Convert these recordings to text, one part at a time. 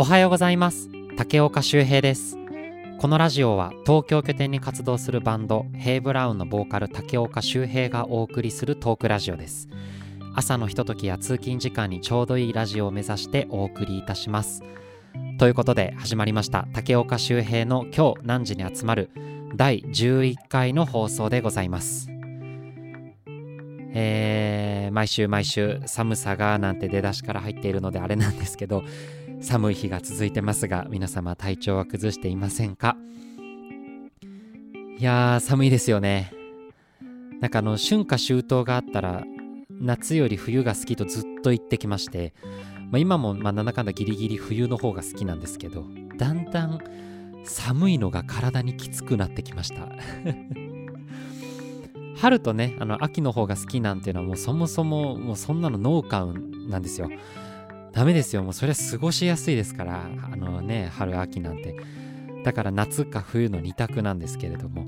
おはようございます。竹岡修平です。このラジオは東京拠点に活動するバンドヘイブラウンのボーカル竹岡修平がお送りするトークラジオです。朝のひとときや通勤時間にちょうどいいラジオを目指してお送りいたします。ということで始まりました。竹岡修平の今日何時に集まる第11回の放送でございます。えー、毎週毎週寒さがなんて出だしから入っているのであれなんですけど寒い日が続いてますが皆様体調は崩していませんか？いやー寒いですよね。なんかあの春夏秋冬があったら夏より冬が好きとずっと言ってきまして、まあ、今もまあなんだかんだギリギリ冬の方が好きなんですけどだんだん寒いのが体にきつくなってきました。春とねあの秋の方が好きなんていうのはもうそもそももうそんなのノーカウンなんですよ。ダメですよ。もうそれは過ごしやすいですから。あのね春秋なんて。だから夏か冬の2択なんですけれども。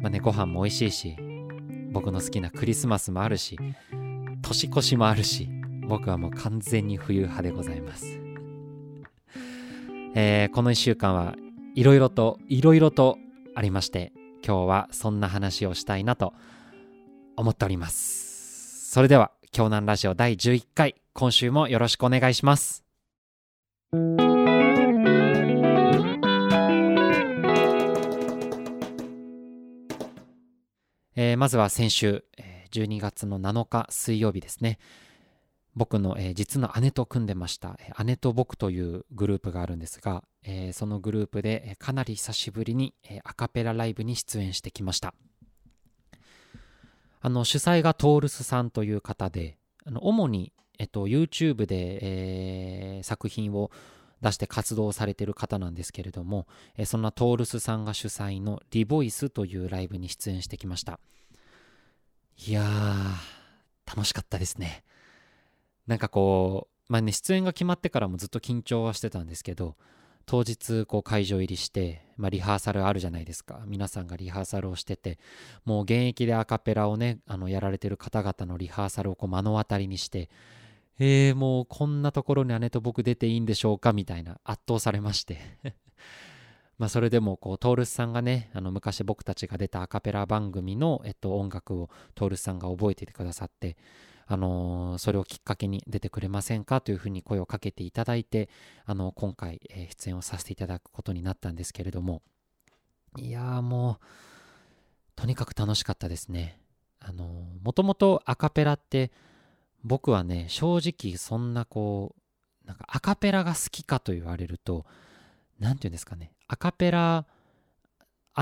まあねご飯も美味しいし僕の好きなクリスマスもあるし年越しもあるし僕はもう完全に冬派でございます。えー、この1週間はいろいろといろいろとありまして今日はそんな話をしたいなと思っております。それでは、京南ラジオ第11回、今週もよろしくお願いします。えー、まずは先週、12月の7日水曜日ですね。僕の、えー、実の姉と組んでました、姉と僕というグループがあるんですが、えー、そのグループで、かなり久しぶりに、えー、アカペラライブに出演してきましたあの主催がトールスさんという方であの主に、えっと、YouTube で、えー、作品を出して活動されてる方なんですけれども、え、そんなトールスさんが主催のリボイスというライブに出演してきました。いやー楽しかったですね。なんかこう、まあね、出演が決まってからもずっと緊張はしてたんですけど、当日こう会場入りして、まあ、リハーサルあるじゃないですか。皆さんがリハーサルをしてて、もう現役でアカペラをね、あのやられてる方々のリハーサルをこう目の当たりにして、えー、もうこんなところに姉と僕出ていいんでしょうか？みたいな圧倒されまして まあそれでもこうトールスさんがねあの昔僕たちが出たアカペラ番組の、えっと、音楽をトールスさんが覚えていてくださってあのそれをきっかけに出てくれませんかというふうに声をかけていただいて、あの今回、え出演をさせていただくことになったんですけれども、いやもう、とにかく楽しかったですね。あのもともとアカペラって僕はね、正直そんなこう、なんかアカペラが好きかと言われると、何て言うんですかね、アカペラ、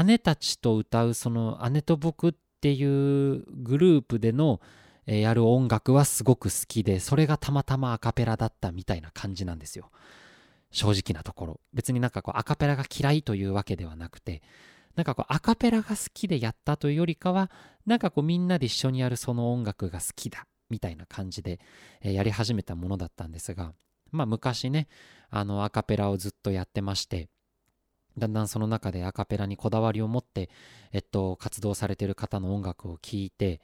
姉たちと歌うその姉と僕っていうグループでのやる音楽はすごく好きでそれがたまたまアカペラだったみたいな感じなんですよ。正直なところ。別になんかこうアカペラが嫌いというわけではなくてなんかこうアカペラが好きでやったというよりかはなんかこうみんなで一緒にやるその音楽が好きだみたいな感じで、やり始めたものだったんですがまあ昔ねあのアカペラをずっとやってましてだんだんその中でアカペラにこだわりを持って、えっと、活動されてる方の音楽を聴いて、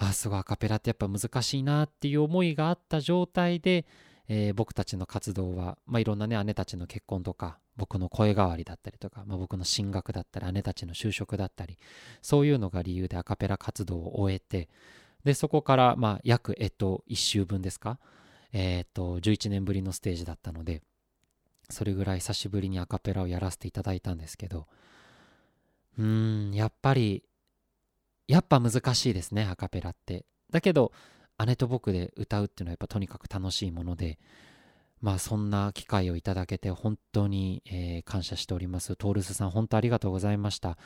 あすごいアカペラってやっぱ難しいなっていう思いがあった状態で、えー、僕たちの活動は、まあ、いろんなね姉たちの結婚とか僕の声変わりだったりとか、まあ、僕の進学だったり姉たちの就職だったりそういうのが理由でアカペラ活動を終えてでそこからまあ約えっと1週分ですかえー、っと11年ぶりのステージだったのでそれぐらい久しぶりにアカペラをやらせていただいたんですけどうーんやっぱりやっぱ難しいですねアカペラって。だけど姉と僕で歌うっていうのはやっぱとにかく楽しいものでまあそんな機会をいただけて本当に、えー、感謝しております。トールスさん本当ありがとうございました。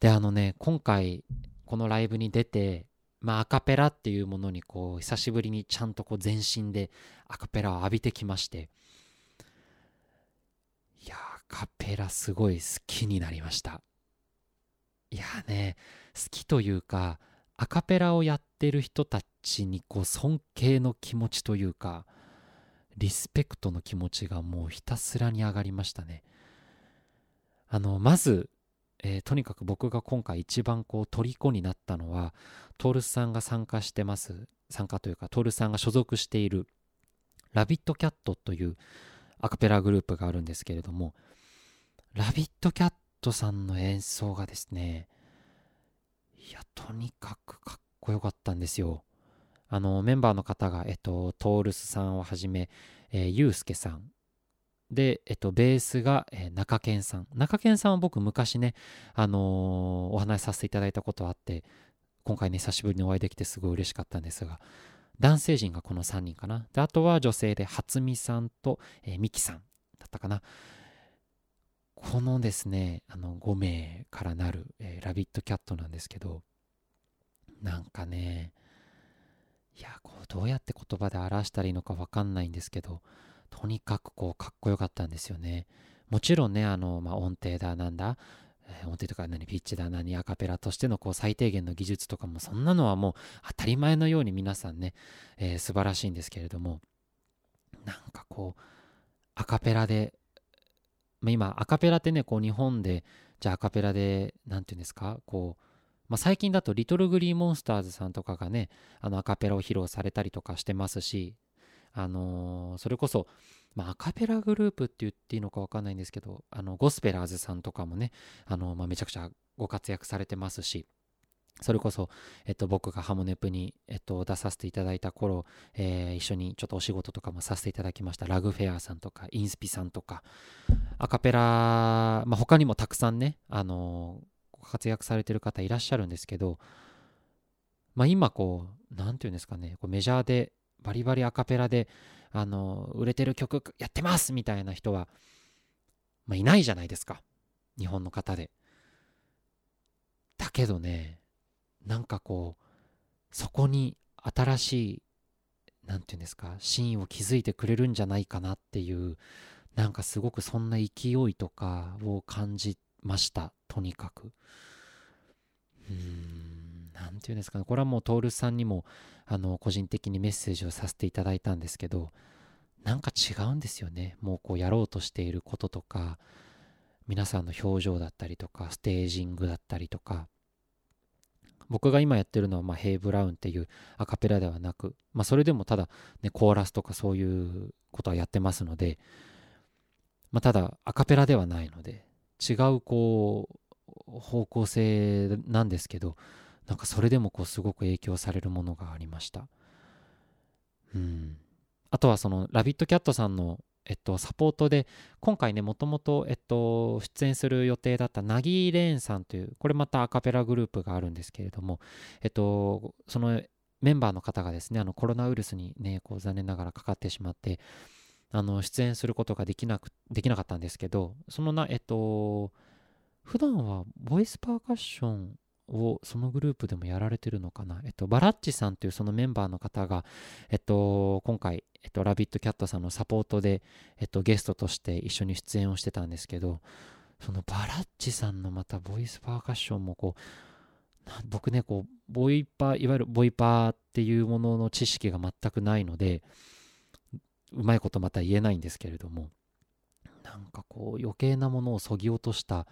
であのね今回このライブに出てまあアカペラっていうものにこう久しぶりにちゃんとこう全身でアカペラを浴びてきましていやアカペラすごい好きになりました。いやね好きというかアカペラをやってる人たちにこう尊敬の気持ちというかリスペクトの気持ちがもうひたすらに上がりましたね。あのまず、えー、とにかく僕が今回一番こう虜になったのはトールさんが参加してます参加というかトールさんが所属しているラビットキャットという、アカペラグループがあるんですけれどもラビットキャットトさんの演奏がですねいやとにかくかっこよかったんですよあのメンバーの方がえっとトールスさんをはじめ、えー、ゆうすけさんで、えっと、ベースが、えー、中堅さん。中堅さんは僕昔ね、あのー、お話しさせていただいたことあって、今回ね、久しぶりにお会いできてすごい嬉しかったんですが、男性陣がこの3人かな。で、あとは女性で、初見さんと、えー、ミキさんだったかな。このですね、あの、5名からなる、えー、ラビットキャットなんですけど、なんかね、いや、こう、どうやって言葉で表したらいいのかわかんないんですけど、とにかくこうかっこよかったんですよね。もちろんね、あの、まあ、音程だ、なんだ、えー、音程とか何、ピッチだ、何、アカペラとしてのこう最低限の技術とかも、そんなのはもう当たり前のように皆さんね、えー、素晴らしいんですけれども、なんかこう、アカペラで、まあ、今、アカペラってね、こう日本で、じゃあアカペラで、何て言うんですか、こう、まあ、最近だとリトルグリーモンスターズさんとかがね、あのアカペラを披露されたりとかしてますし、あのー、それこそ、まあ、アカペラグループって言っていいのか分かんないんですけど、あのゴスペラーズさんとかもね、あのまあ、めちゃくちゃご活躍されてますし、それこそ、えっと、僕がハモネプに、えっと、出させていただいた頃、えー、一緒にちょっとお仕事とかもさせていただきました。ラグフェアさんとかインスピさんとかアカペラ、まあ、他にもたくさんね、あのー、活躍されてる方いらっしゃるんですけど、まあ、今こう何て言うんですかねこうメジャーでバリバリアカペラであの売れてる曲やってます!みたいな人は、まあ、いないじゃないですか。日本の方で。だけどねなんかこうそこに新しい何て言うんですかシーンを築いてくれるんじゃないかなっていうなんかすごくそんな勢いとかを感じましたとにかく。うーん何て言うんですかねこれはもう徹さんにもあの個人的にメッセージをさせていただいたんですけどなんか違うんですよね。もうこうやろうとしていることとか皆さんの表情だったりとかステージングだったりとか。僕が今やってるのは、まあ、ヘイ・ブラウンっていうアカペラではなく、まあ、それでもただ、ね、コーラスとかそういうことはやってますので、まあ、ただアカペラではないので違うこう方向性なんですけどなんかそれでもこうすごく影響されるものがありました。うん。あとはそのラビットキャットさんのえっと、サポートで、今回ね、もともと、えっと、出演する予定だったナギーレーンさんという、これまたアカペラグループがあるんですけれども、えっと、そのメンバーの方がですね、あのコロナウイルスにね、こう残念ながらかかってしまって、あの出演することができなくできなかったんですけど、そのな、えっと、普段はボイスパーカッションをそのグループでもやられてるのかな？えっと、バラッチさんというそのメンバーの方が、えっと、今回、えっと、ラビットキャットさんのサポートで、えっと、ゲストとして一緒に出演をしてたんですけど、そのバラッチさんのまたボイスパーカッションもこう、僕ね、こう、ボイパー、いわゆるボイパーっていうものの知識が全くないので、うまいことまた言えないんですけれども、なんかこう余計なものをそぎ落とした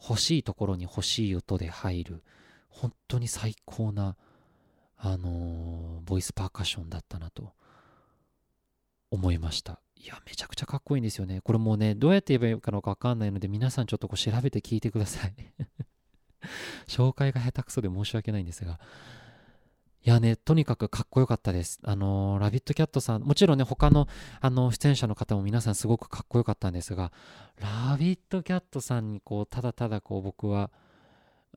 欲しいところに欲しい音で入る本当に最高なあのー、ボイスパーカッションだったなと思いました。いやめちゃくちゃかっこいいんですよね。これもうねどうやって言えばいいかのか分かんないので皆さんちょっとこう調べて聞いてください。紹介が下手くそで申し訳ないんですがいやね、とにかくかっこよかったです。あのー、ラビットキャットさん、もちろんね、他の、あの、出演者の方も皆さんすごくかっこよかったんですが、ラビットキャットさんに、こう、ただただ、こう、僕は、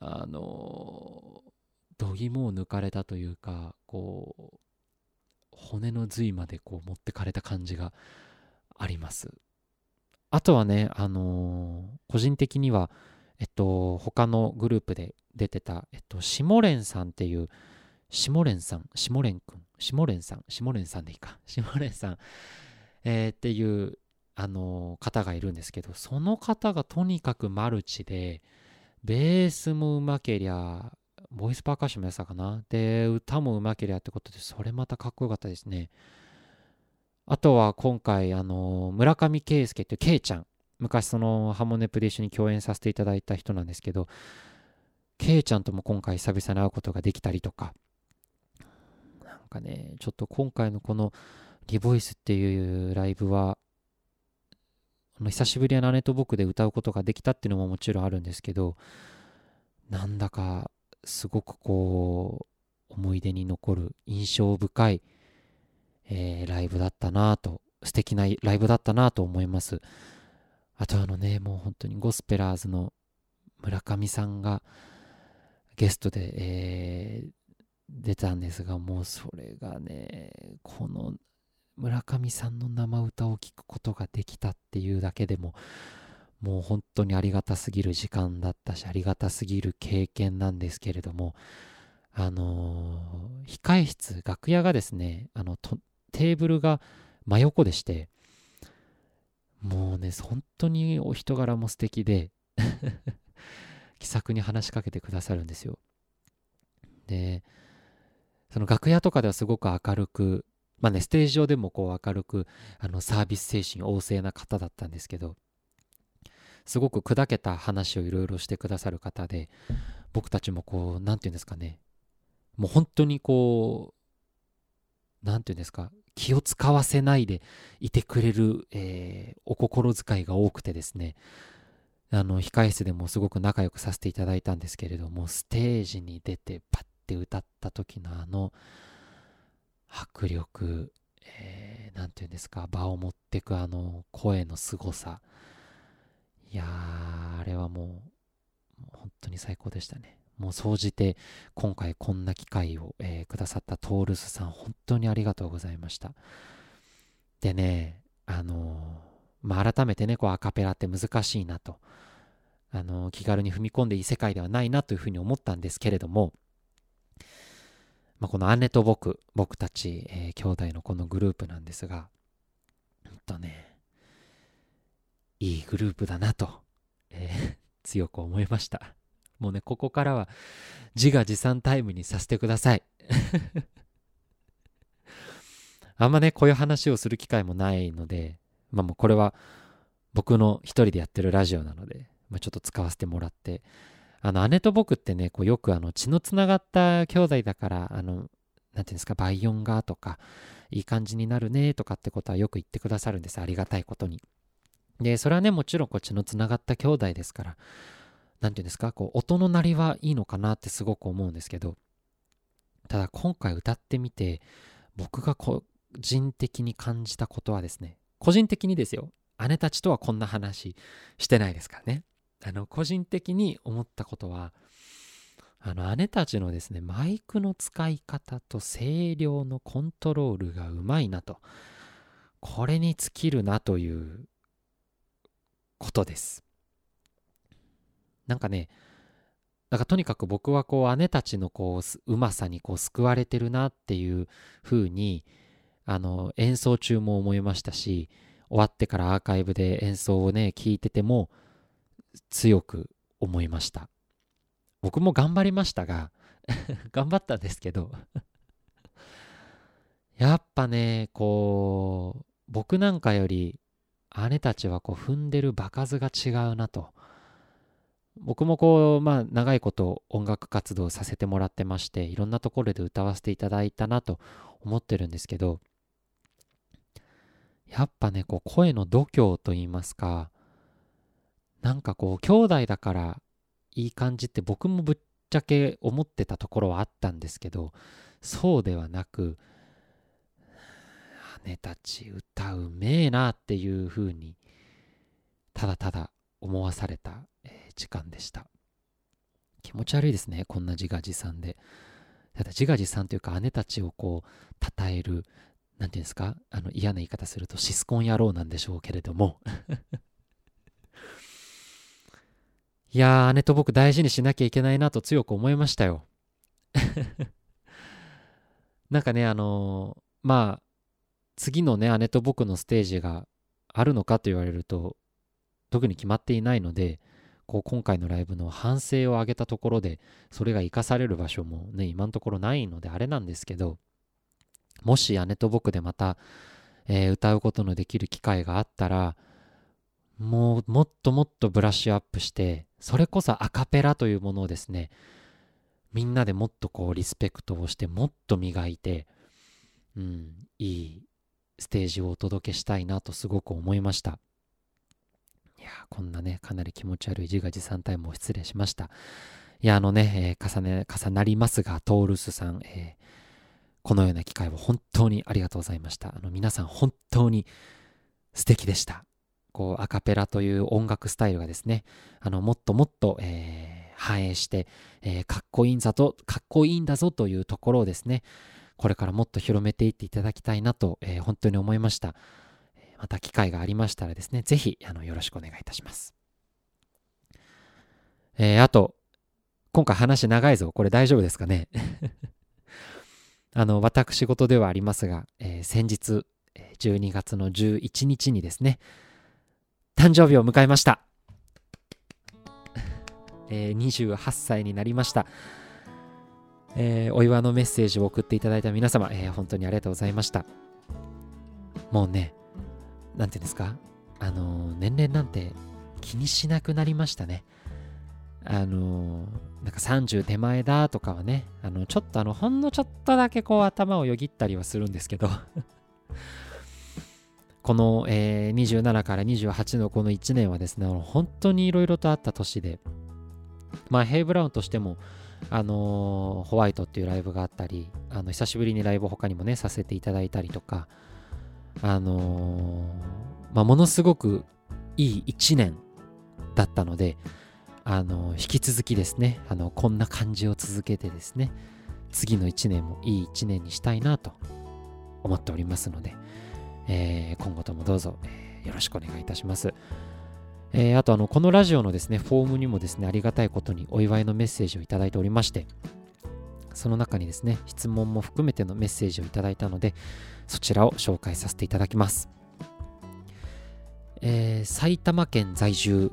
あのー、度肝を抜かれたというか、こう、骨の髄まで、こう、持ってかれた感じがあります。あとはね、あのー、個人的には、えっと、他のグループで出てた、えっと、シモレンさんっていう、下蓮さん、下蓮くん、下蓮さん、下蓮さんでいいか、下蓮さん、えー、っていう、あのー、方がいるんですけど、その方がとにかくマルチで、ベースもうまけりゃ、ボイスパーカッションもやったかな。で、歌もうまけりゃってことで、それまたかっこよかったですね。あとは今回、あのー、村上圭介っていうケイちゃん、昔そのハモネプで一緒に共演させていただいた人なんですけど、ケイちゃんとも今回久々に会うことができたりとか、かね、ちょっと今回のこのリボイスっていうライブは、あの久しぶりに姉と僕で歌うことができたっていうのももちろんあるんですけどなんだかすごくこう思い出に残る印象深い、えー、ライブだったなと素敵なライブだったなと思います。あとあのねもう本当にゴスペラーズの村上さんがゲストで、えー、出たんですがもうそれがねこの村上さんの生歌を聴くことができたっていうだけでももう本当にありがたすぎる時間だったしありがたすぎる経験なんですけれどもあのー、控室楽屋がですねあのテーブルが真横でしてもうね本当にお人柄も素敵で 気さくに話しかけてくださるんですよ。でその楽屋とかではすごく明るくまあね、ステージ上でもこう明るくあのサービス精神旺盛な方だったんですけどすごく砕けた話をいろいろしてくださる方で僕たちもこう何て言うんですかねもう本当にこう何て言うんですか気を使わせないでいてくれる、えー、お心遣いが多くてですねあの控え室でもすごく仲良くさせていただいたんですけれどもステージに出てパッて歌った時のあの迫力、えー、て言うんですか、場を持ってくあの声の凄さ。いやー、あれはもう、もう本当に最高でしたね。もう総じて、今回こんな機会を、えー、くださったトールスさん、本当にありがとうございました。でね、あのー、まあ、改めてね、こうアカペラって難しいなと、あのー、気軽に踏み込んでいい世界ではないなというふうに思ったんですけれども、まあ、この姉と僕、僕たち、えー、兄弟のこのグループなんですが、ほんとね、いいグループだなと、えー、強く思いました。もうね、ここからは自画自賛タイムにさせてください。あんまね、こういう話をする機会もないので、まあもうこれは僕の一人でやってるラジオなので、まあ、ちょっと使わせてもらって、あの、姉と僕ってね、こうよくあの、血のつながった兄弟だから、あの、なんていうんですか、倍音がとか、いい感じになるねとかってことはよく言ってくださるんです。ありがたいことに。で、それはね、もちろんこっちのつながった兄弟ですから、なんていうんですか、こう、音の鳴りはいいのかなってすごく思うんですけど、ただ今回歌ってみて、僕が個人的に感じたことはですね、個人的にですよ、姉たちとはこんな話してないですからね。あの個人的に思ったことはあの姉たちのですねマイクの使い方と声量のコントロールがうまいなとこれに尽きるなということです。なんかねなんかとにかく僕はこう姉たちのこううまさにこう救われてるなっていう風にあの演奏中も思いましたし終わってからアーカイブで演奏をね聞いてても強く思いました。僕も頑張りましたが 頑張ったんですけど やっぱねこう僕なんかより姉たちはこう踏んでる場数が違うなと。僕もこうまあ長いこと音楽活動させてもらってましていろんなところで歌わせていただいたなと思ってるんですけどやっぱねこう声の度胸といいますかなんかこう兄弟だからいい感じって僕もぶっちゃけ思ってたところはあったんですけどそうではなく姉たち歌うめえなっていう風にただただ思わされた、え時間でした。気持ち悪いですねこんな自画自賛で。ただ自画自賛というか姉たちをこう称える何て言うんですかあの嫌な言い方するとシスコン野郎なんでしょうけれども。いやー、姉と僕大事にしなきゃいけないなと強く思いましたよ。なんかね、あのー、まあ、次のね、姉と僕のステージがあるのかと言われると、特に決まっていないので、こう今回のライブの反省を上げたところで、それが生かされる場所もね、今のところないのであれなんですけど、もし姉と僕でまた、えー、歌うことのできる機会があったら、もうもっともっとブラッシュアップして、それこそアカペラというものをですね、みんなでもっとこうリスペクトをして、もっと磨いて、うん、いいステージをお届けしたいなとすごく思いましたいや。こんなね、かなり気持ち悪い自画自賛タイムを失礼しました。いや、あのね、えー、重ね、重なりますが、トールスさん、えー、このような機会を本当にありがとうございました。あの皆さん本当に素敵でした。こうアカペラという音楽スタイルがですね、あのもっともっと、えー、反映して、えー、かっこいいんだぞ、かっこいいんだぞというところをですね、これからもっと広めていっていただきたいなと、えー、本当に思いました。また機会がありましたらですね、ぜひあのよろしくお願いいたします。えー、あと、今回話長いぞ。これ大丈夫ですかね？あの、私事ではありますが、えー、先日、12月の11日にですね、誕生日を迎えました。えー、28歳になりました。えー、お祝いのメッセージを送っていただいた皆様、えー、本当にありがとうございました。もうね、なんていうんですか、あの年齢なんて気にしなくなりましたね。あのなんか30手前だとかはね、あのちょっとあのほんのちょっとだけこう頭をよぎったりはするんですけど この、えー、27から28のこの1年はですね、本当にいろいろとあった年で、まあ、ヘイ・ブラウンとしても、あのー、ホワイトっていうライブがあったり、あの久しぶりにライブ他にもね、させていただいたりとか、あのー、まあ、ものすごくいい1年だったので、あのー、引き続きですね、あのこんな感じを続けてですね、次の1年もいい1年にしたいなと思っておりますので、えー、今後ともどうぞ、えー、よろしくお願いいたします。えー、あとあの、このラジオのですね、フォームにもですね、ありがたいことにお祝いのメッセージをいただいておりまして、その中にですね、質問も含めてのメッセージをいただいたので、そちらを紹介させていただきます。えー、埼玉県在住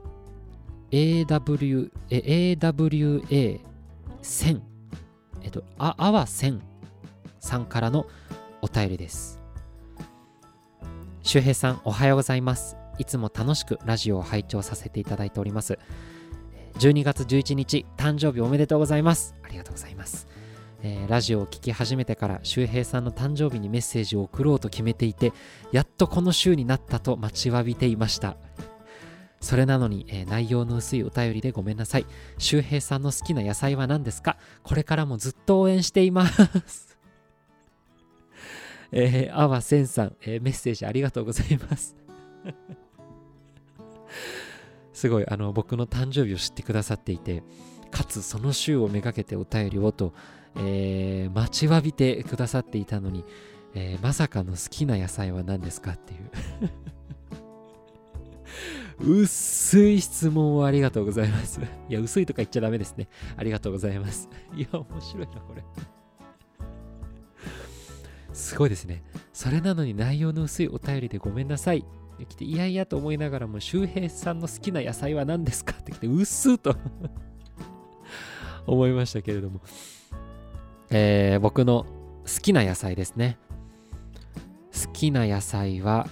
AW AWA1000 えっと、あ、あわ1000さんからのお便りです。周平さん、おはようございます。いつも楽しくラジオを拝聴させていただいております。12月11日、誕生日おめでとうございます。ありがとうございます。えー、ラジオを聴き始めてから周平さんの誕生日にメッセージを送ろうと決めていてやっとこの週になったと待ちわびていましたそれなのに、えー、内容の薄いお便りでごめんなさい周平さんの好きな野菜は何ですか？これからもずっと応援していますえー、あわせんさん、えー、メッセージありがとうございます すごい、あの、僕の誕生日を知ってくださっていて、かつその週をめがけてお便りをと、えー、待ちわびてくださっていたのに、えー、まさかの好きな野菜は何ですかっていう 薄い質問をありがとうございます。いや、薄いとか言っちゃダメですね。ありがとうございます。いや、面白いな、これ。すごいですね。それなのに内容の薄いお便りでごめんなさい。来て、いやいやと思いながらも、周平さんの好きな野菜は何ですかって来て、うっすーと 思いましたけれども、えー、僕の好きな野菜ですね。好きな野菜は、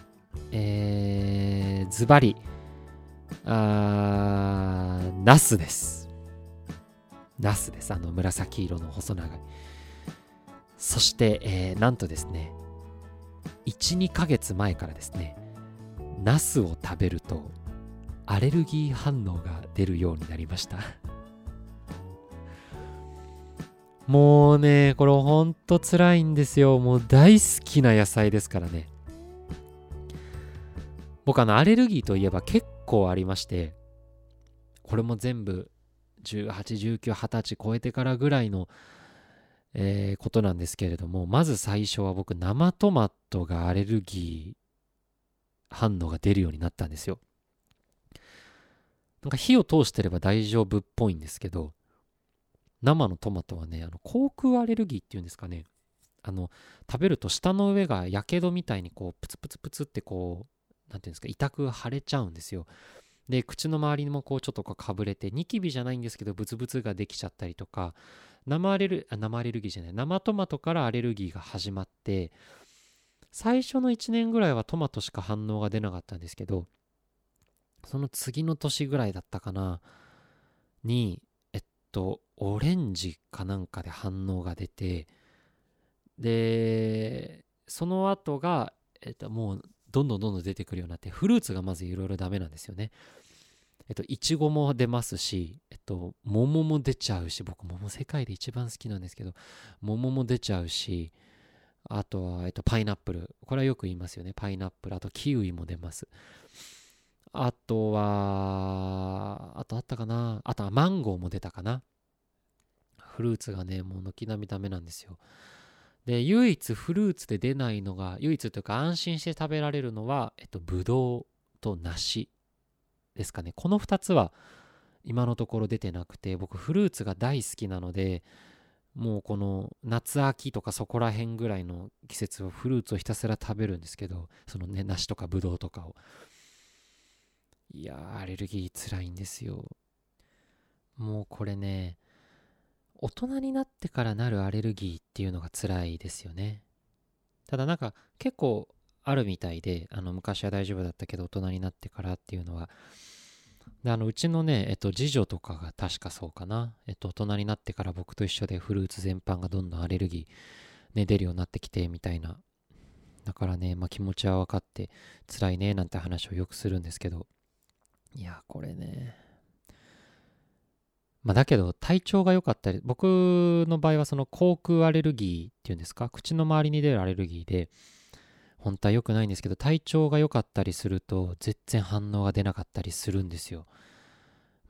えー、ズバリ、あナスです。ナスです。あの紫色の細長い。そして、えー、なんとですね、1、2ヶ月前からですね、ナスを食べるとアレルギー反応が出るようになりました もうね、これほんと辛いんですよ。もう大好きな野菜ですからね。僕あのアレルギーといえば結構ありまして、これも全部18、19、20歳超えてからぐらいのえー、ことなんですけれども、まず最初は僕、生トマトがアレルギー反応が出るようになったんですよ。なんか火を通してれば大丈夫っぽいんですけど、生のトマトはね、あの航空アレルギーっていうんですかね、あの、食べると舌の上がやけどみたいにこう、プツプツプツってこう、なんていうんですか、痛く腫れちゃうんですよ。で、口の周りにもこう、ちょっとかぶれて、ニキビじゃないんですけど、ブツブツができちゃったりとか、生アレルあ生アレルギーじゃない。生トマトからアレルギーが始まって最初の1年ぐらいはトマトしか反応が出なかったんですけどその次の年ぐらいだったかなにえっとオレンジかなんかで反応が出てでその後が、えっと、もうどんどんどんどん出てくるようになってフルーツがまずいろいろダメなんですよね。えっと、いちごも出ますし、えっと、桃も出ちゃうし、僕、桃世界で一番好きなんですけど、桃も出ちゃうし、あとは、えっと、パイナップル。これはよく言いますよね。パイナップル。あと、キウイも出ます。あとは、あとあったかな。あとは、マンゴーも出たかな。フルーツがね、もう軒並みダメなんですよ。で、唯一フルーツで出ないのが、唯一というか安心して食べられるのは、えっと、ブドウと梨ですかね。この2つは今のところ出てなくて、僕フルーツが大好きなので、もうこの夏秋とかそこら辺ぐらいの季節はフルーツをひたすら食べるんですけど、そのね、梨とかブドウとかを。いや、アレルギーつらいんですよ。もうこれね、大人になってからなるアレルギーっていうのが辛いですよね。ただなんか結構あるみたいで、あの昔は大丈夫だったけど大人になってからっていうのは、であのうちのね、えっと、次女とかが確かそうかな、えっと、大人になってから僕と一緒でフルーツ全般がどんどんアレルギー、ね、出るようになってきてみたいな。だからね、まあ、気持ちは分かって辛いねなんて話をよくするんですけど、いや、これね。まあ、だけど体調が良かったり、僕の場合はその口腔アレルギーっていうんですか、口の周りに出るアレルギーで、本当は良くないんですけど、体調が良かったりすると、全然反応が出なかったりするんですよ。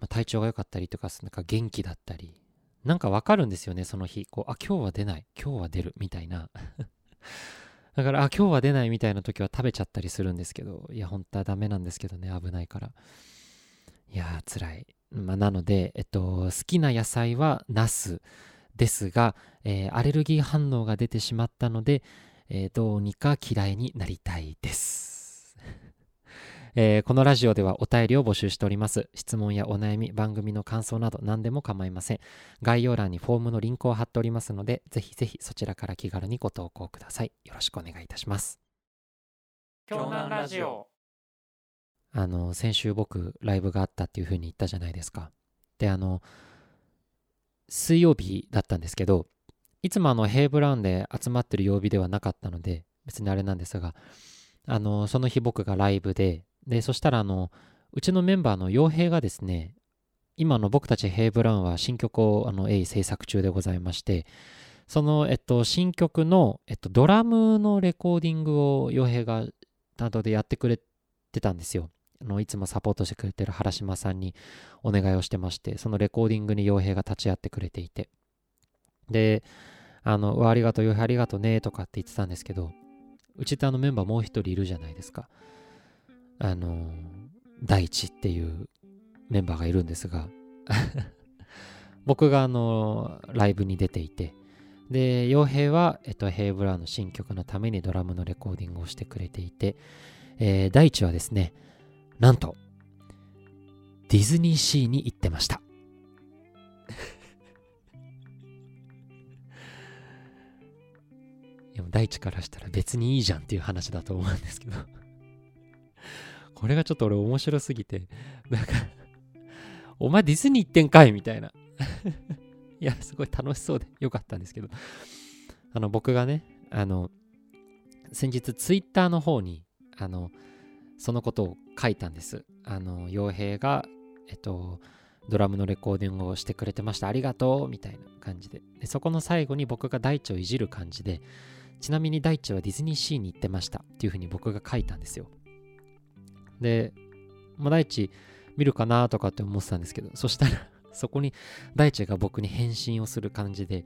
まあ、体調が良かったりとか、なんか元気だったり、なんかわかるんですよね、その日。こう、あ、今日は出ない、今日は出る、みたいな。だから、あ、今日は出ないみたいな時は食べちゃったりするんですけど、いや、本当はダメなんですけどね、危ないから。いやー、辛い。まあ、なので、えっと、好きな野菜はナスですが、えー、アレルギー反応が出てしまったので、えー、どうにか嫌いになりたいです。えー、このラジオではお便りを募集しております。質問やお悩み、番組の感想など何でも構いません。概要欄にフォームのリンクを貼っておりますので、ぜひぜひそちらから気軽にご投稿ください。よろしくお願いいたします。京南ラジオあの、先週僕、ライブがあったっていう風に言ったじゃないですか。で、あの、水曜日だったんですけど、いつもあの、ヘイブラウンで集まってる曜日ではなかったので、別にあれなんですが、あの、その日僕がライブで、で、そしたらあの、うちのメンバーの傭兵がですね、今の僕たちヘイブラウンは新曲をあの、鋭意制作中でございまして、その、えっと、新曲の、えっと、ドラムのレコーディングを傭兵が担当でやってくれてたんですよ。のいつもサポートしてくれてる原島さんにお願いをしてまして、そのレコーディングに傭兵が立ち会ってくれていて。で、あの、わ、ありがとう、傭兵ありがとうね、とかって言ってたんですけど、うちってあのメンバーもう一人いるじゃないですか。あの、大地っていうメンバーがいるんですが 僕があの、ライブに出ていて、で、傭兵は、えっと、ヘイブラーの新曲のためにドラムのレコーディングをしてくれていて、えー、大地はですね、なんと、ディズニーシーに行ってました。でも大地からしたら別にいいじゃんっていう話だと思うんですけど これがちょっと俺面白すぎて、なんかお前ディズニー行ってんかいみたいな いや、すごい楽しそうでよかったんですけどあの、僕がね、あの、先日ツイッターの方に、あの、そのことを書いたんです。あの、傭兵が、えっと、ドラムのレコーディングをしてくれてました。ありがとうみたいな感じで。で、そこの最後に僕が大地をいじる感じで、ちなみに大地はディズニーシーに行ってましたっていうふうに僕が書いたんですよ。で、まあ、大地見るかなとかって思ってたんですけど、そしたら そこに大地が僕に返信をする感じで、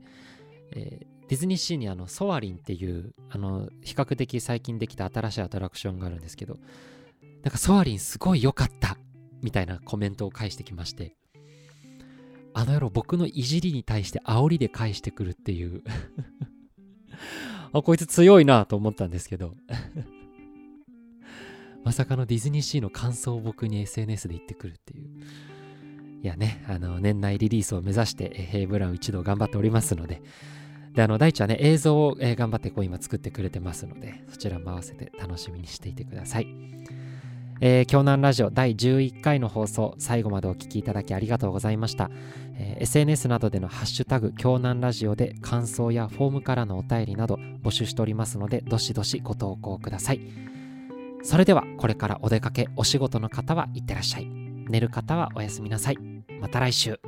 えー、ディズニーシーにあのソアリンっていうあの比較的最近できた新しいアトラクションがあるんですけどなんかソアリンすごい良かったみたいなコメントを返してきまして、あの野郎僕のいじりに対して煽りで返してくるっていう あ、こいつ強いなと思ったんですけど まさかのディズニーシーの感想を僕に SNS で言ってくるっていう。いやね、あの、年内リリースを目指して、ヘイブラウン一同頑張っておりますので、で、あの、大地はね、映像を、え、頑張ってこう今作ってくれてますので、そちらも合わせて楽しみにしていてください。えー、京南ラジオ第11回の放送、最後までお聞きいただきありがとうございました。えー、SNS などでのハッシュタグ、京南ラジオで感想やフォームからのお便りなど募集しておりますので、どしどしご投稿ください。それでは、これからお出かけ、お仕事の方はいってらっしゃい。寝る方はおやすみなさいまた来週